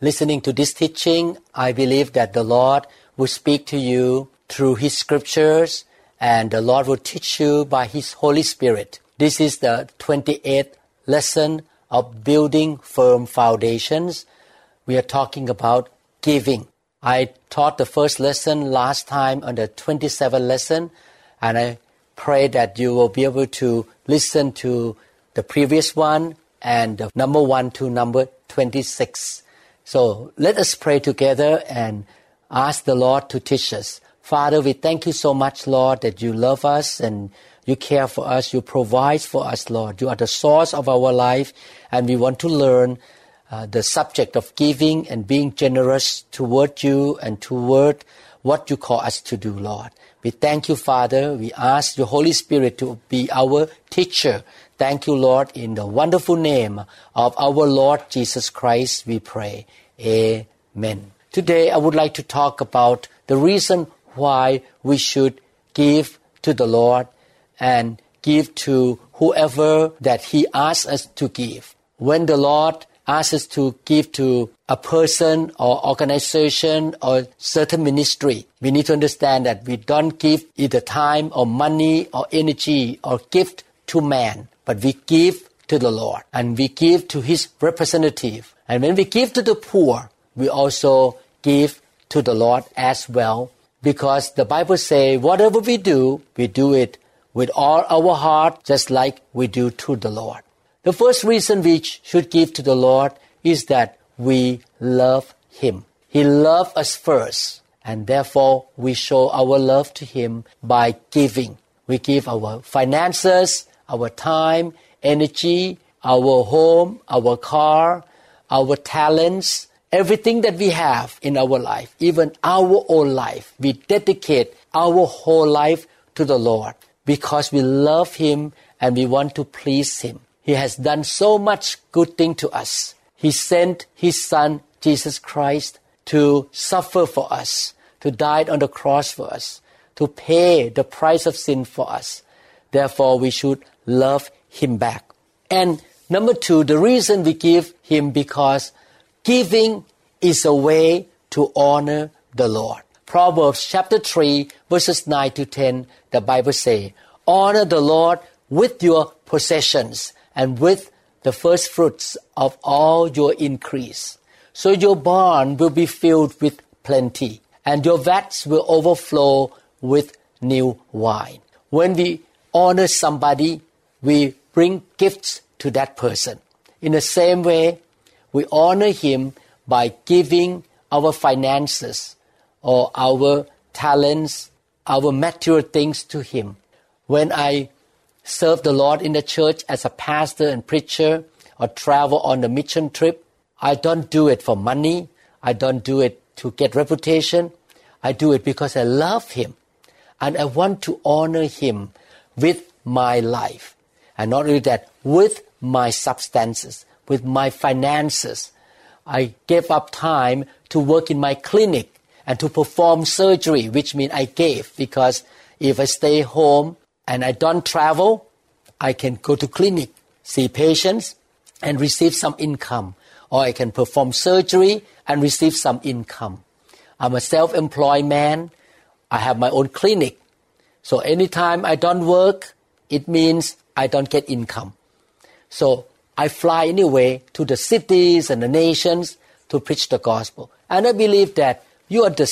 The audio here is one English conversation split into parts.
listening to this teaching. I believe that the Lord will speak to you through His scriptures and the Lord will teach you by His Holy Spirit. This is the 28th lesson of building firm foundations. We are talking about giving. I taught the first lesson last time on the 27th lesson and I pray that you will be able to listen to the previous one and number one to number 26. So let us pray together and ask the Lord to teach us. Father, we thank you so much, Lord, that you love us and you care for us. You provide for us, Lord. You are the source of our life, and we want to learn uh, the subject of giving and being generous toward you and toward what you call us to do, Lord. We thank you, Father. We ask your Holy Spirit to be our teacher. Thank you, Lord, in the wonderful name of our Lord Jesus Christ, we pray. Amen. Today, I would like to talk about the reason why we should give to the Lord and give to whoever that He asks us to give. When the Lord asks us to give to a person or organization or certain ministry, we need to understand that we don't give either time or money or energy or gift to man, but we give to the Lord and we give to His representative. And when we give to the poor, we also give to the Lord as well because the Bible says whatever we do, we do it with all our heart just like we do to the Lord. The first reason we should give to the Lord is that we love Him. He loved us first and therefore we show our love to Him by giving. We give our finances, our time, energy, our home, our car, our talents, everything that we have in our life, even our own life. We dedicate our whole life to the Lord because we love Him and we want to please Him. He has done so much good thing to us. He sent His Son, Jesus Christ, to suffer for us, to die on the cross for us, to pay the price of sin for us. Therefore, we should love Him back. And number two, the reason we give Him because giving is a way to honor the Lord. Proverbs chapter 3 verses 9 to 10, the Bible say, honor the Lord with your possessions and with the first fruits of all your increase. So your barn will be filled with plenty and your vats will overflow with new wine. When we honor somebody, we bring gifts to that person. In the same way, we honor him by giving our finances or our talents, our material things to him. When I serve the Lord in the church as a pastor and preacher or travel on a mission trip, I don't do it for money. I don't do it to get reputation. I do it because I love him and I want to honor him with my life. And not only that, with my substances, with my finances. I gave up time to work in my clinic and to perform surgery, which means I gave because if I stay home and I don't travel, I can go to clinic, see patients, and receive some income. Or I can perform surgery and receive some income. I'm a self-employed man. I have my own clinic. So anytime I don't work, it means I don't get income. So I fly anyway to the cities and the nations to preach the gospel. And I believe that you are the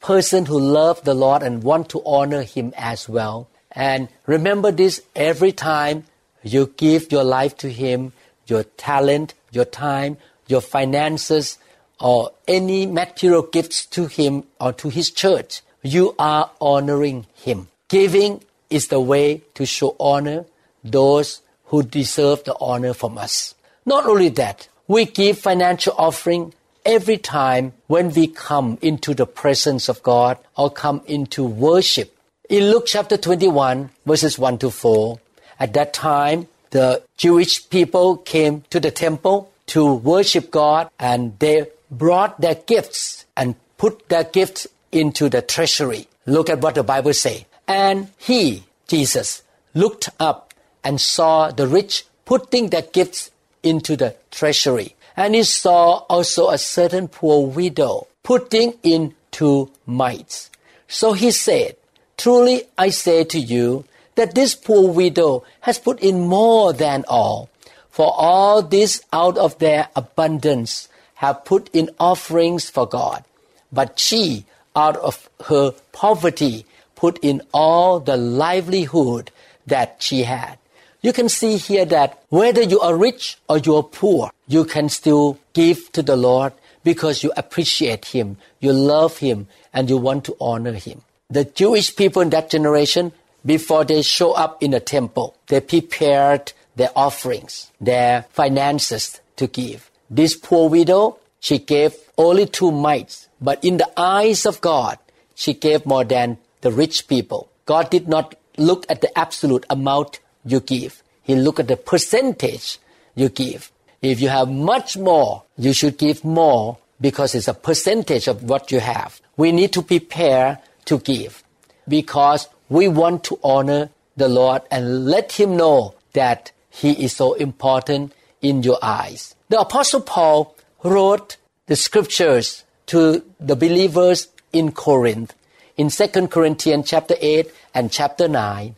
person who love the Lord and want to honor Him as well. And remember this every time you give your life to Him, your talent, your time, your finances, or any material gifts to Him or to His church. You are honoring Him. Giving is the way to show honor those who deserve the honor from us. Not only that, we give financial offering every time when we come into the presence of God or come into worship. In Luke chapter 21, verses 1 to 4, at that time, the Jewish people came to the temple to worship God and they brought their gifts and put their gifts into the treasury. Look at what the Bible says. And he, Jesus, looked up and saw the rich putting their gifts into the treasury. And he saw also a certain poor widow putting in two mites. So he said, Truly I say to you that this poor widow has put in more than all. For all these out of their abundance have put in offerings for God. But she, out of her poverty, put in all the livelihood that she had. You can see here that whether you are rich or you are poor, you can still give to the Lord because you appreciate Him, you love Him, and you want to honor Him. The Jewish people in that generation, before they show up in the temple, they prepared their offerings, their finances to give. This poor widow, she gave only two mites, but in the eyes of God, she gave more than the rich people. God did not look at the absolute amount you give. He looked at the percentage you give. If you have much more, you should give more because it's a percentage of what you have. We need to prepare to give because we want to honor the Lord and let Him know that He is so important in your eyes. The Apostle Paul wrote the scriptures to the believers in Corinth in 2 Corinthians chapter 8 and chapter 9.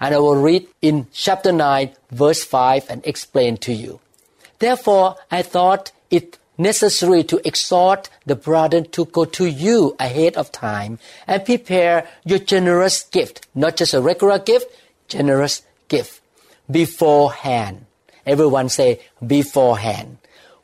And I will read in chapter 9, verse 5 and explain to you. Therefore, I thought it necessary to exhort the brethren to go to you ahead of time and prepare your generous gift, not just a regular gift, generous gift, beforehand. Everyone say beforehand,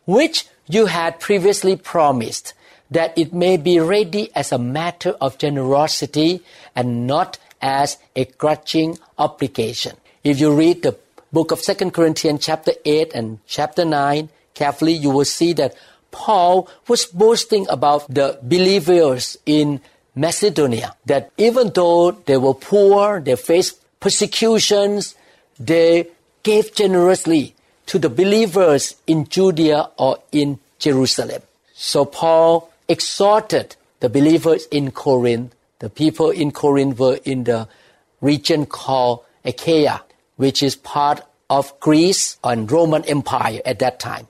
which you had previously promised that it may be ready as a matter of generosity and not as a grudging obligation. If you read the book of 2 Corinthians chapter 8 and chapter 9 carefully, you will see that Paul was boasting about the believers in Macedonia, that even though they were poor, they faced persecutions, they gave generously to the believers in Judea or in Jerusalem. So Paul exhorted the believers in Corinth the people in Corinth were in the region called Achaia, which is part of Greece and Roman Empire at that time.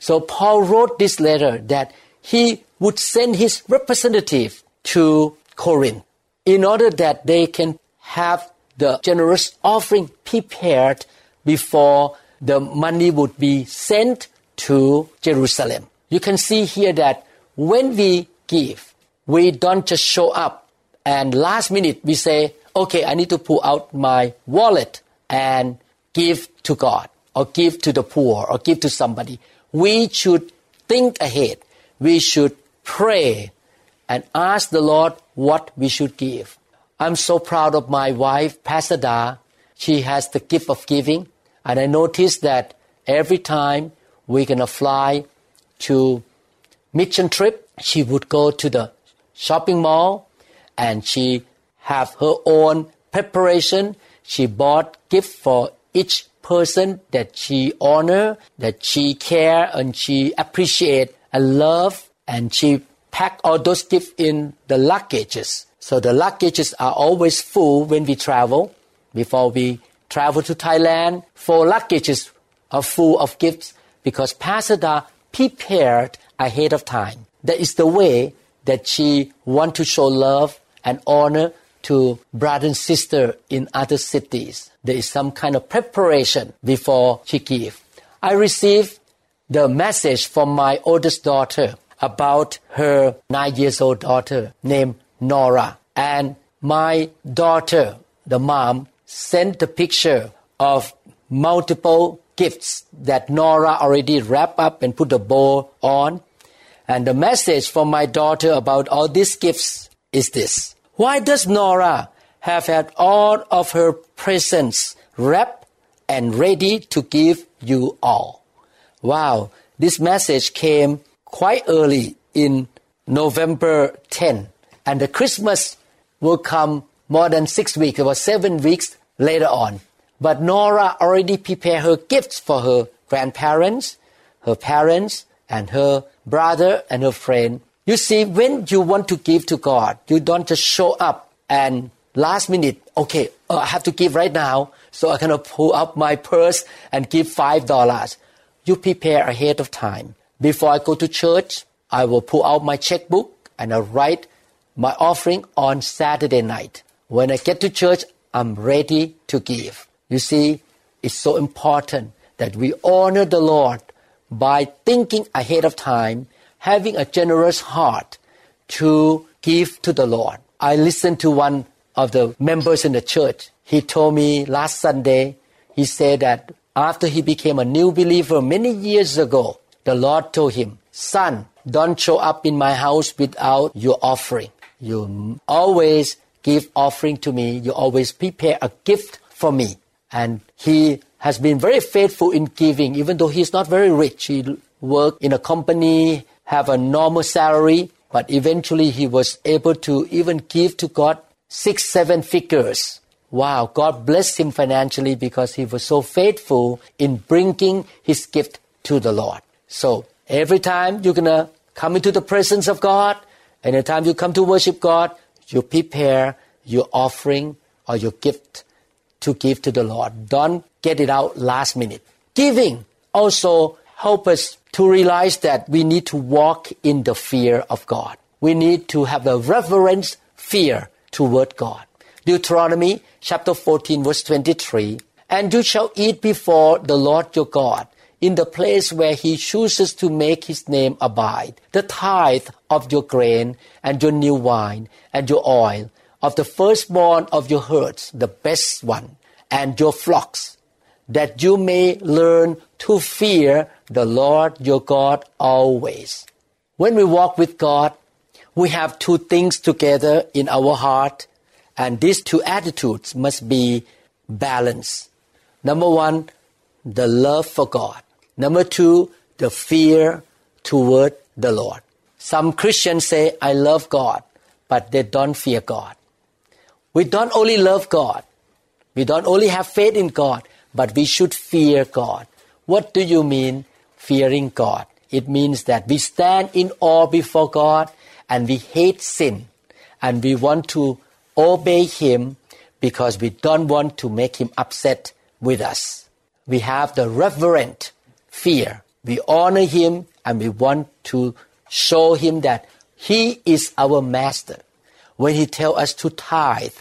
So Paul wrote this letter that he would send his representative to Corinth in order that they can have the generous offering prepared before the money would be sent to Jerusalem. You can see here that when we give, we don't just show up and last minute we say, okay, I need to pull out my wallet and give to God or give to the poor or give to somebody. We should think ahead. We should pray and ask the Lord what we should give. I'm so proud of my wife, Pastor Da. She has the gift of giving. And I noticed that every time we're going to fly to mission trip, she would go to the shopping mall and she have her own preparation. She bought gift for each person that she honor, that she care, and she appreciate and love, and she pack all those gifts in the luggages. So the luggages are always full when we travel. Before we travel to Thailand, four luggages are full of gifts because Pastor Da prepared ahead of time. That is the way that she want to show love and honor to brother and sister in other cities. There is some kind of preparation before she give. I received the message from my oldest daughter about her nine years old daughter named Nora. And my daughter, the mom, sent the picture of multiple gifts that Nora already wrapped up and put a bow on. And the message from my daughter about all these gifts is this. Why does Nora have had all of her presents wrapped and ready to give you all? Wow, this message came quite early in November 10, and the Christmas will come more than six weeks. Was seven weeks later on. But Nora already prepared her gifts for her grandparents, her parents, and her brother and her friend. You see, when you want to give to God, you don't just show up and last minute, okay, uh, I have to give right now, so I can pull up my purse and give five dollars. You prepare ahead of time. Before I go to church, I will pull out my checkbook and I write my offering on Saturday night. When I get to church, I'm ready to give. You see, it's so important that we honor the Lord by thinking ahead of time, having a generous heart to give to the Lord. I listened to one of the members in the church. He told me last Sunday, he said that after he became a new believer many years ago, the Lord told him, Son, don't show up in my house without your offering. You always give offering to me. You always prepare a gift for me. And he has been very faithful in giving, even though he's not very rich. He worked in a company, have a normal salary, but eventually he was able to even give to God six, seven figures. Wow, God blessed him financially because he was so faithful in bringing his gift to the Lord. So every time you're gonna come into the presence of God, anytime you come to worship God, you prepare your offering or your gift to give to the Lord. Don't get it out last minute. Giving also help us to realize that we need to walk in the fear of God. We need to have a reverence fear toward God. Deuteronomy chapter 14 verse 23. And you shall eat before the Lord your God in the place where he chooses to make his name abide, the tithe of your grain and your new wine and your oil, of the firstborn of your herds, the best one, and your flocks, that you may learn to fear the Lord your God always. When we walk with God, we have two things together in our heart, and these two attitudes must be balanced. Number one, the love for God. Number two, the fear toward the Lord. Some Christians say, I love God, but they don't fear God. We don't only love God, we don't only have faith in God, but we should fear God. What do you mean, fearing God? It means that we stand in awe before God and we hate sin and we want to obey Him because we don't want to make Him upset with us. We have the reverent fear. We honor Him and we want to show Him that He is our master. When He tells us to tithe,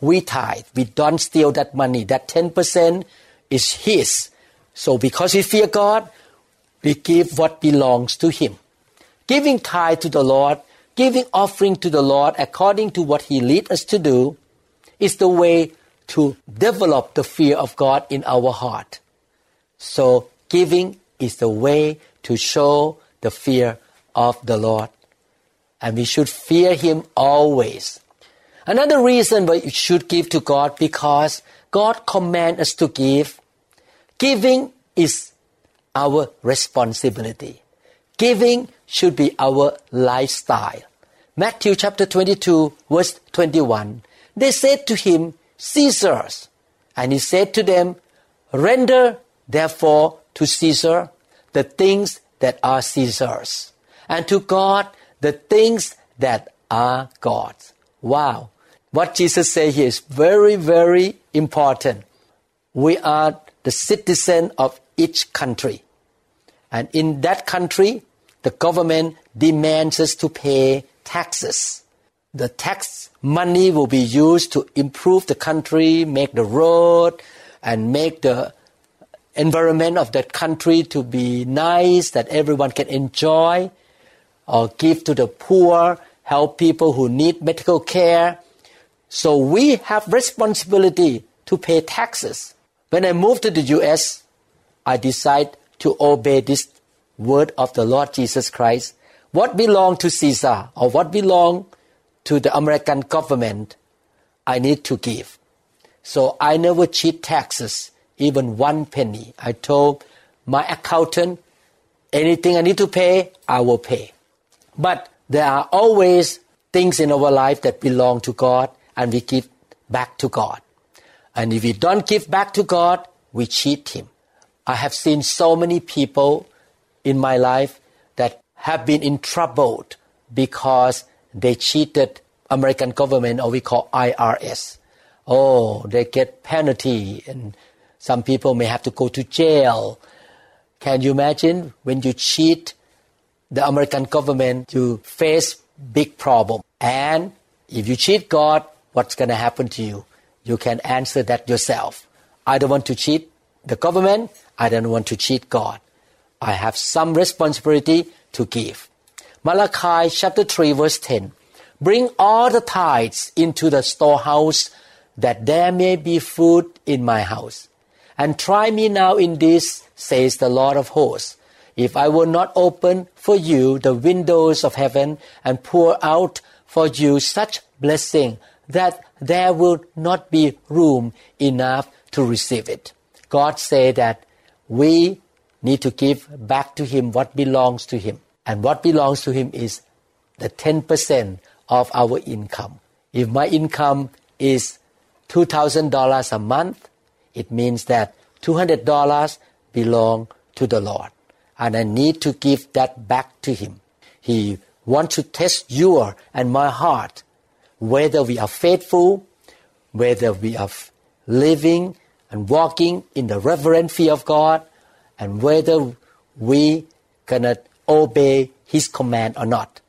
we tithe. We don't steal that money. That 10% is His. So because we fear God, we give what belongs to Him. Giving tithe to the Lord, giving offering to the Lord according to what He leads us to do, is the way to develop the fear of God in our heart. So giving is the way to show the fear of the Lord. And we should fear Him always. Another reason why you should give to God because God commands us to give. Giving is our responsibility. Giving should be our lifestyle. Matthew chapter 22 verse 21. They said to him, Caesar's. And he said to them, Render therefore to Caesar the things that are Caesar's, and to God the things that are God's. Wow. What Jesus said here is very, very important. We are the citizen of each country. And in that country, the government demands us to pay taxes. The tax money will be used to improve the country, make the road, and make the environment of that country to be nice, that everyone can enjoy, or give to the poor, help people who need medical care. So we have responsibility to pay taxes. When I moved to the U.S., I decided to obey this word of the Lord Jesus Christ. What belong to Caesar or what belong to the American government, I need to give. So I never cheat taxes even one penny. I told my accountant, Anything I need to pay, I will pay. But there are always things in our life that belong to God and we give back to God. And if we don't give back to God, we cheat Him. I have seen so many people in my life that have been in trouble because they cheated American government or we call IRS. Oh, they get penalty and some people may have to go to jail. Can you imagine when you cheat the American government, to face big problem. And if you cheat God, what's going to happen to you? You can answer that yourself. I don't want to cheat the government. I don't want to cheat God. I have some responsibility to give. Malachi chapter 3 verse 10. Bring all the tithes into the storehouse that there may be food in my house. And try me now in this, says the Lord of hosts, if I will not open for you the windows of heaven and pour out for you such blessing that there will not be room enough to receive it. God said that we need to give back to Him what belongs to Him. And what belongs to Him is the 10% of our income. If my income is $2,000 a month, it means that $200 belong to the Lord. And I need to give that back to Him. He wants to test your and my heart, whether we are faithful, whether we are living and walking in the reverent fear of God, and whether we gonna obey His command or not.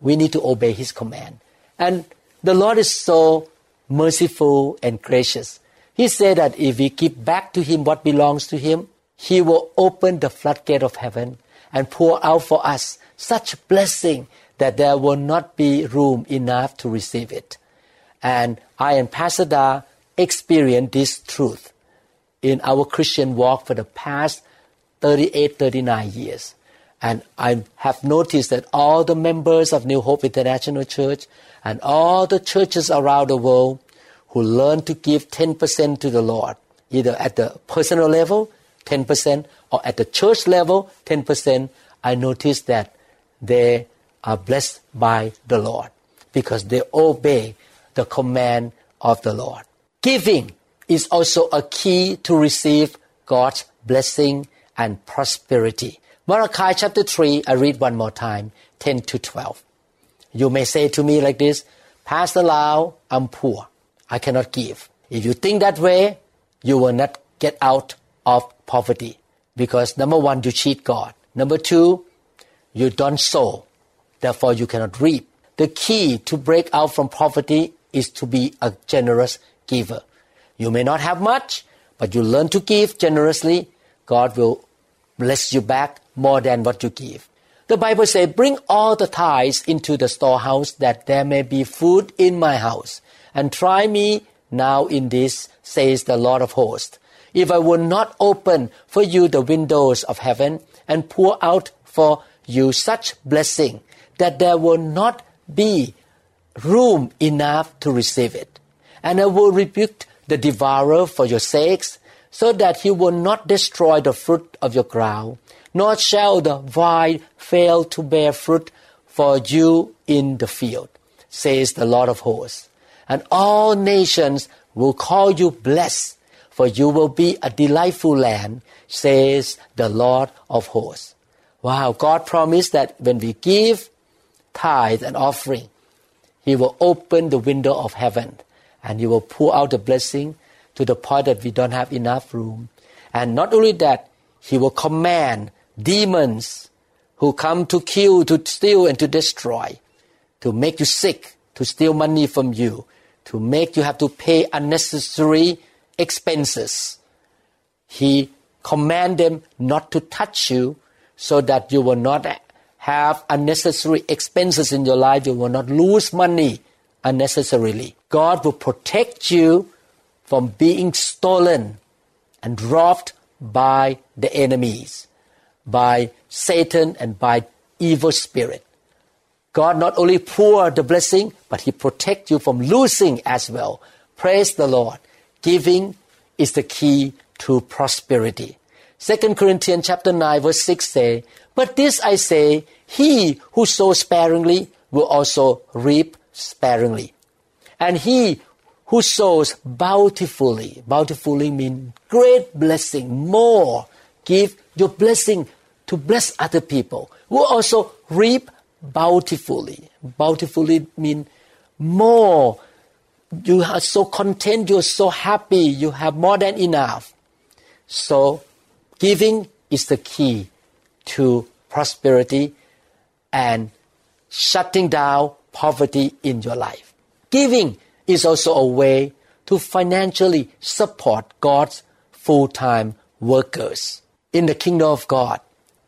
We need to obey His command. And the Lord is so merciful and gracious. He said that if we give back to Him what belongs to Him, He will open the floodgate of heaven and pour out for us such blessing that there will not be room enough to receive it. And I and Pastor Da experienced this truth in our Christian walk for the past 38, 39 years. And I have noticed that all the members of New Hope International Church and all the churches around the world who learn to give 10% to the Lord, either at the personal level, 10%, or at the church level, 10%, I notice that they are blessed by the Lord because they obey the command of the Lord. Giving is also a key to receive God's blessing and prosperity. Malachi chapter 3, I read one more time, 10 to 12. You may say to me like this, Pastor Lau, I'm poor. I cannot give. If you think that way, you will not get out of poverty. Because number one, you cheat God. Number two, you don't sow. Therefore, you cannot reap. The key to break out from poverty is to be a generous giver. You may not have much, but you learn to give generously. God will bless you back more than what you give. The Bible says, bring all the tithes into the storehouse that there may be food in my house and try me now in this, says the Lord of hosts. If I will not open for you the windows of heaven and pour out for you such blessing that there will not be room enough to receive it. And I will rebuke the devourer for your sakes, so that he will not destroy the fruit of your ground, nor shall the vine fail to bear fruit for you in the field, says the Lord of hosts and all nations will call you blessed, for you will be a delightful land, says the Lord of hosts. Wow, God promised that when we give tithe and offering, He will open the window of heaven and He will pour out the blessing to the point that we don't have enough room. And not only that, He will command demons who come to kill, to steal, and to destroy, to make you sick, to steal money from you, to make you have to pay unnecessary expenses. He command them not to touch you so that you will not have unnecessary expenses in your life. You will not lose money unnecessarily. God will protect you from being stolen and robbed by the enemies, by Satan and by evil spirit. God not only pour the blessing, but He protect you from losing as well. Praise the Lord. Giving is the key to prosperity. 2 Corinthians chapter 9 verse 6 say, But this I say, he who sows sparingly will also reap sparingly. And he who sows bountifully, bountifully means great blessing, more, give your blessing to bless other people, will also reap bountifully. Bountifully means more. You are so content, you're so happy, you have more than enough. So, giving is the key to prosperity and shutting down poverty in your life. Giving is also a way to financially support God's full time workers. In the kingdom of God,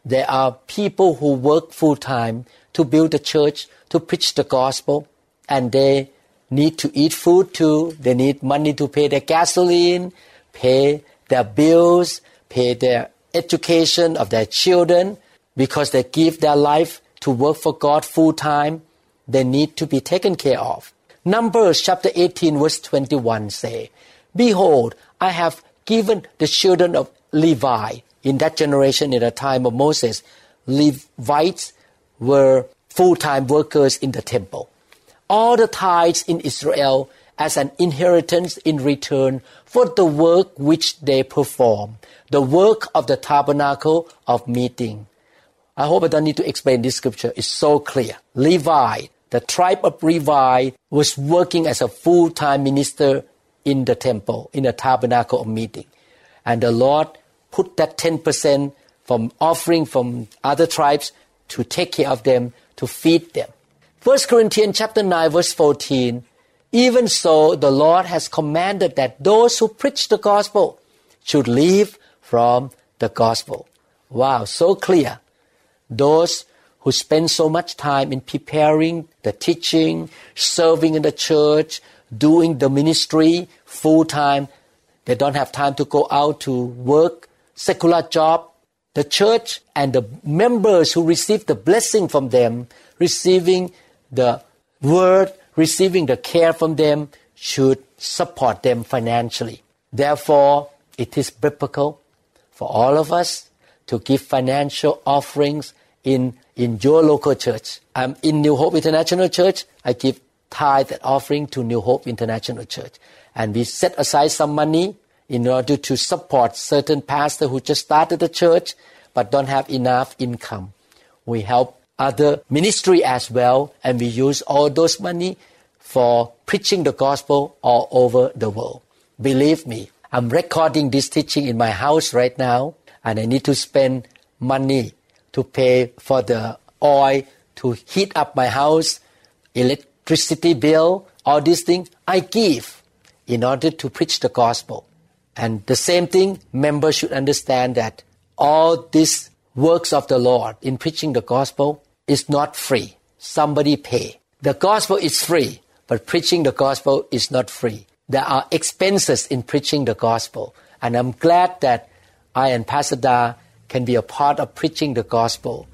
there are people who work full time to build the church, to preach the gospel, and they need to eat food too. They need money to pay their gasoline, pay their bills, pay their education of their children because they give their life to work for God full time. They need to be taken care of. Numbers chapter 18 verse 21 say, Behold, I have given the children of Levi in that generation in the time of Moses, Levites were full-time workers in the temple. All the tithes in Israel as an inheritance in return for the work which they perform, the work of the tabernacle of meeting. I hope I don't need to explain this scripture. It's so clear. Levi, the tribe of Levi, was working as a full-time minister in the temple, in the tabernacle of meeting. And the Lord put that 10% from offering from other tribes to take care of them, to feed them. 1 Corinthians chapter 9 verse 14, even so the Lord has commanded that those who preach the gospel should live from the gospel. Wow, so clear. Those who spend so much time in preparing the teaching, serving in the church, doing the ministry full time, they don't have time to go out to work, secular job. The church and the members who receive the blessing from them, receiving the word, receiving the care from them, should support them financially. Therefore, it is biblical for all of us to give financial offerings in, in your local church. I'm in New Hope International Church. I give tithe and offering to New Hope International Church. And we set aside some money in order to support certain pastor who just started the church but don't have enough income. We help other ministry as well and we use all those money for preaching the gospel all over the world. Believe me, I'm recording this teaching in my house right now and I need to spend money to pay for the oil to heat up my house, electricity bill, all these things I give in order to preach the gospel. And the same thing, members should understand that all these works of the Lord in preaching the gospel is not free. Somebody pay. The gospel is free, but preaching the gospel is not free. There are expenses in preaching the gospel. And I'm glad that I and Pastor Da can be a part of preaching the gospel.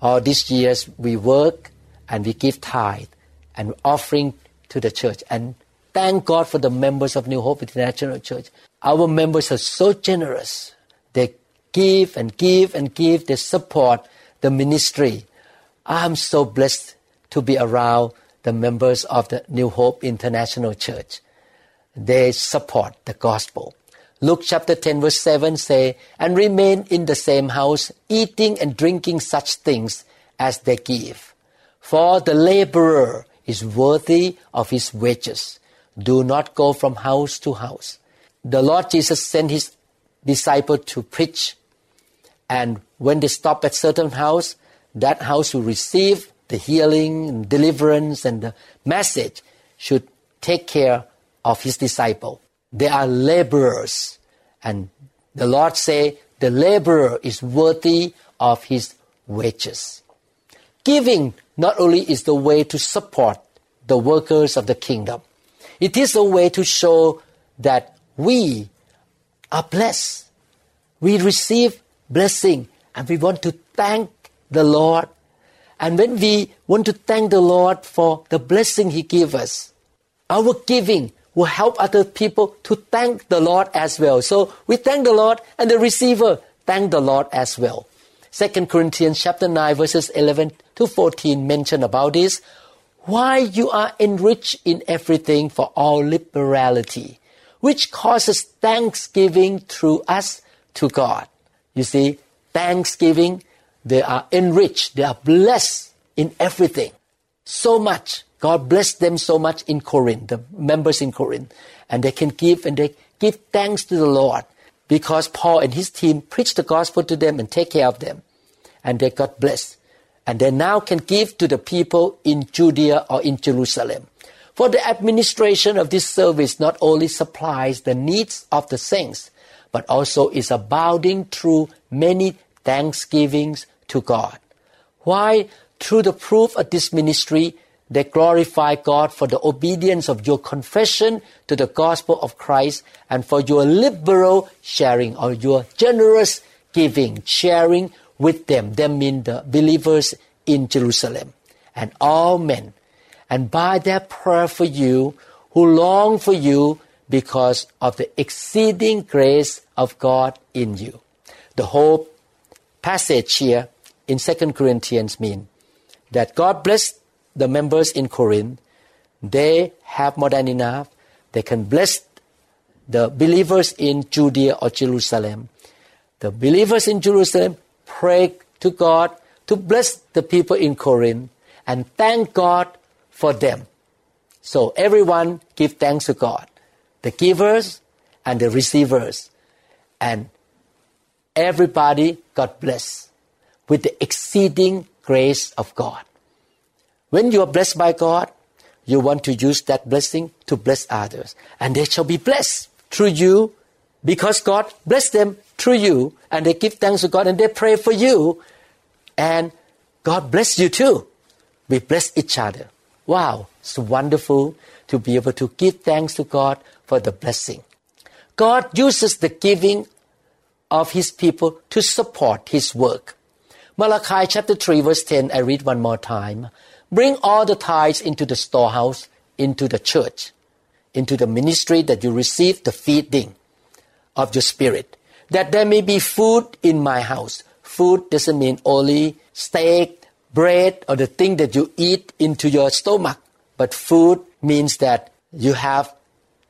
All these years we work and we give tithe and offering to the church. And thank God for the members of New Hope International Church. Our members are so generous. They give and give and give. They support the ministry. I'm so blessed to be around the members of the New Hope International Church. They support the gospel. Luke chapter 10 verse 7 say, and remain in the same house, eating and drinking such things as they give. For the laborer is worthy of his wages. Do not go from house to house the Lord Jesus sent his disciple to preach. And when they stop at certain house, that house who receive the healing and deliverance and the message should take care of his disciple. They are laborers. And the Lord say the laborer is worthy of his wages. Giving not only is the way to support the workers of the kingdom, it is a way to show that we are blessed. We receive blessing and we want to thank the Lord. And when we want to thank the Lord for the blessing He gives us, our giving will help other people to thank the Lord as well. So we thank the Lord and the receiver thank the Lord as well. 2 Corinthians chapter 9 verses 11 to 14 mention about this. Why you are enriched in everything for all liberality, which causes thanksgiving through us to God. You see, thanksgiving, they are enriched, they are blessed in everything. So much. God blessed them so much in Corinth, the members in Corinth. And they can give and they give thanks to the Lord because Paul and his team preached the gospel to them and take care of them. And they got blessed. And they now can give to the people in Judea or in Jerusalem. For the administration of this service not only supplies the needs of the saints, but also is abounding through many thanksgivings to God. Why? Through the proof of this ministry, they glorify God for the obedience of your confession to the gospel of Christ and for your liberal sharing or your generous giving, sharing with them. Them mean the believers in Jerusalem and all men. And by their prayer for you, who long for you because of the exceeding grace of God in you. The whole passage here in 2 Corinthians mean that God blessed the members in Corinth. They have more than enough. They can bless the believers in Judea or Jerusalem. The believers in Jerusalem pray to God to bless the people in Corinth and thank God for them. So everyone give thanks to God. The givers and the receivers. And everybody got blessed with the exceeding grace of God. When you are blessed by God, you want to use that blessing to bless others. And they shall be blessed through you because God blessed them through you. And they give thanks to God and they pray for you. And God bless you too. We bless each other. Wow, it's wonderful to be able to give thanks to God for the blessing. God uses the giving of His people to support His work. Malachi chapter 3 verse 10, I read one more time. Bring all the tithes into the storehouse, into the church, into the ministry that you receive the feeding of your spirit, that there may be food in my house. Food doesn't mean only steak, bread, or the thing that you eat into your stomach, but food means that you have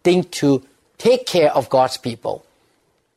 things to take care of God's people.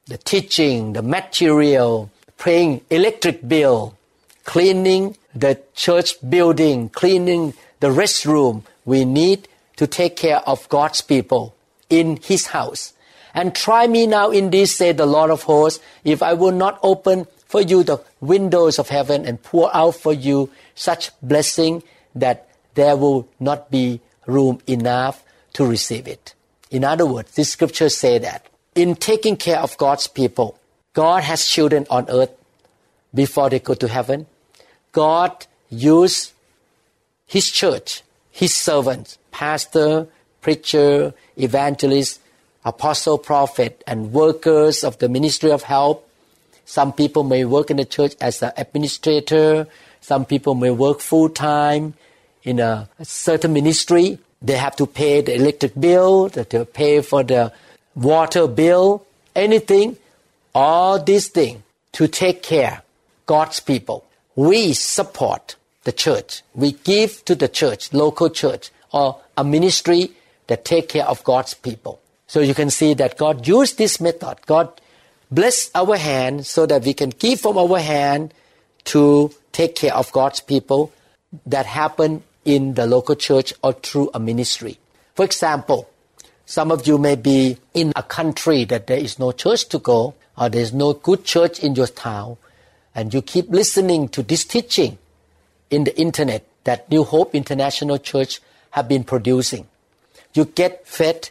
The teaching, the material, paying electric bill, cleaning the church building, cleaning the restroom. We need to take care of God's people in His house. And try me now in this, said the Lord of hosts, if I will not open for you the windows of heaven and pour out for you such blessing that there will not be room enough to receive it. In other words, this scripture say that in taking care of God's people, God has children on earth before they go to heaven. God used His church, His servants, pastor, preacher, evangelist, apostle, prophet, and workers of the ministry of help. Some people may work in the church as an administrator. Some people may work full time in a certain ministry. They have to pay the electric bill, they have to pay for the water bill, anything, all these things to take care God's people. We support the church. We give to the church, local church, or a ministry that take care of God's people. So you can see that God used this method. God bless our hand so that we can give from our hand to take care of God's people that happen in the local church or through a ministry. For example, some of you may be in a country that there is no church to go or there is no good church in your town and you keep listening to this teaching in the internet that New Hope International Church have been producing. You get fed,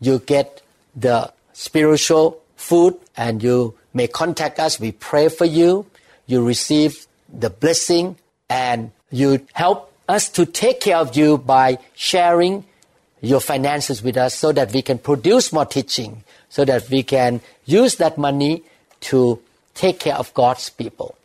you get the spiritual food and you may contact us. We pray for you. You receive the blessing and you help us to take care of you by sharing your finances with us so that we can produce more teaching, so that we can use that money to take care of God's people.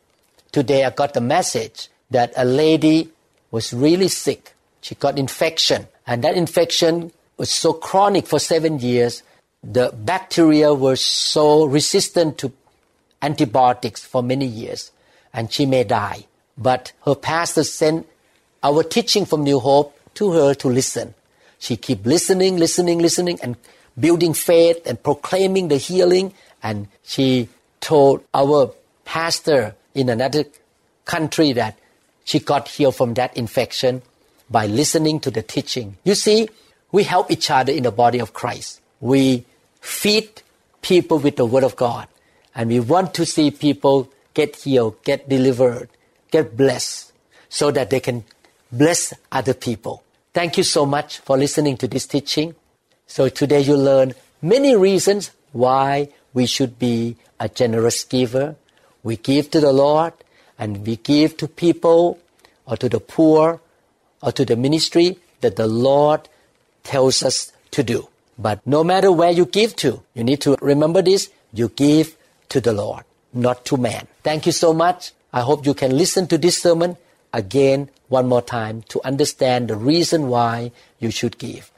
Today I got the message that a lady was really sick. She got infection and that infection was so chronic for seven years. The bacteria were so resistant to antibiotics for many years and she may die. But her pastor sent our teaching from New Hope to her to listen. She keep listening, listening, listening, and building faith and proclaiming the healing. And she told our pastor in another country that she got healed from that infection by listening to the teaching. You see, we help each other in the body of Christ. We feed people with the Word of God. And we want to see people get healed, get delivered, get blessed, so that they can bless other people. Thank you so much for listening to this teaching. So today you learn many reasons why we should be a generous giver. We give to the Lord and we give to people or to the poor or to the ministry that the Lord tells us to do. But no matter where you give to, you need to remember this, you give to the Lord, not to man. Thank you so much. I hope you can listen to this sermon again one more time to understand the reason why you should give.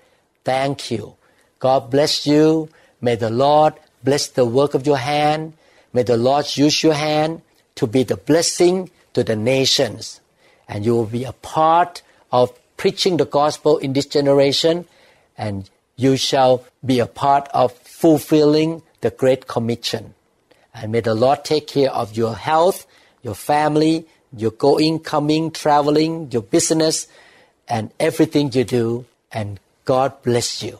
Thank you. God bless you. May the Lord bless the work of your hand. May the Lord use your hand to be the blessing to the nations. And you will be a part of preaching the gospel in this generation. And you shall be a part of fulfilling the Great Commission. And may the Lord take care of your health, your family, your going, coming, traveling, your business, and everything you do. And God bless you.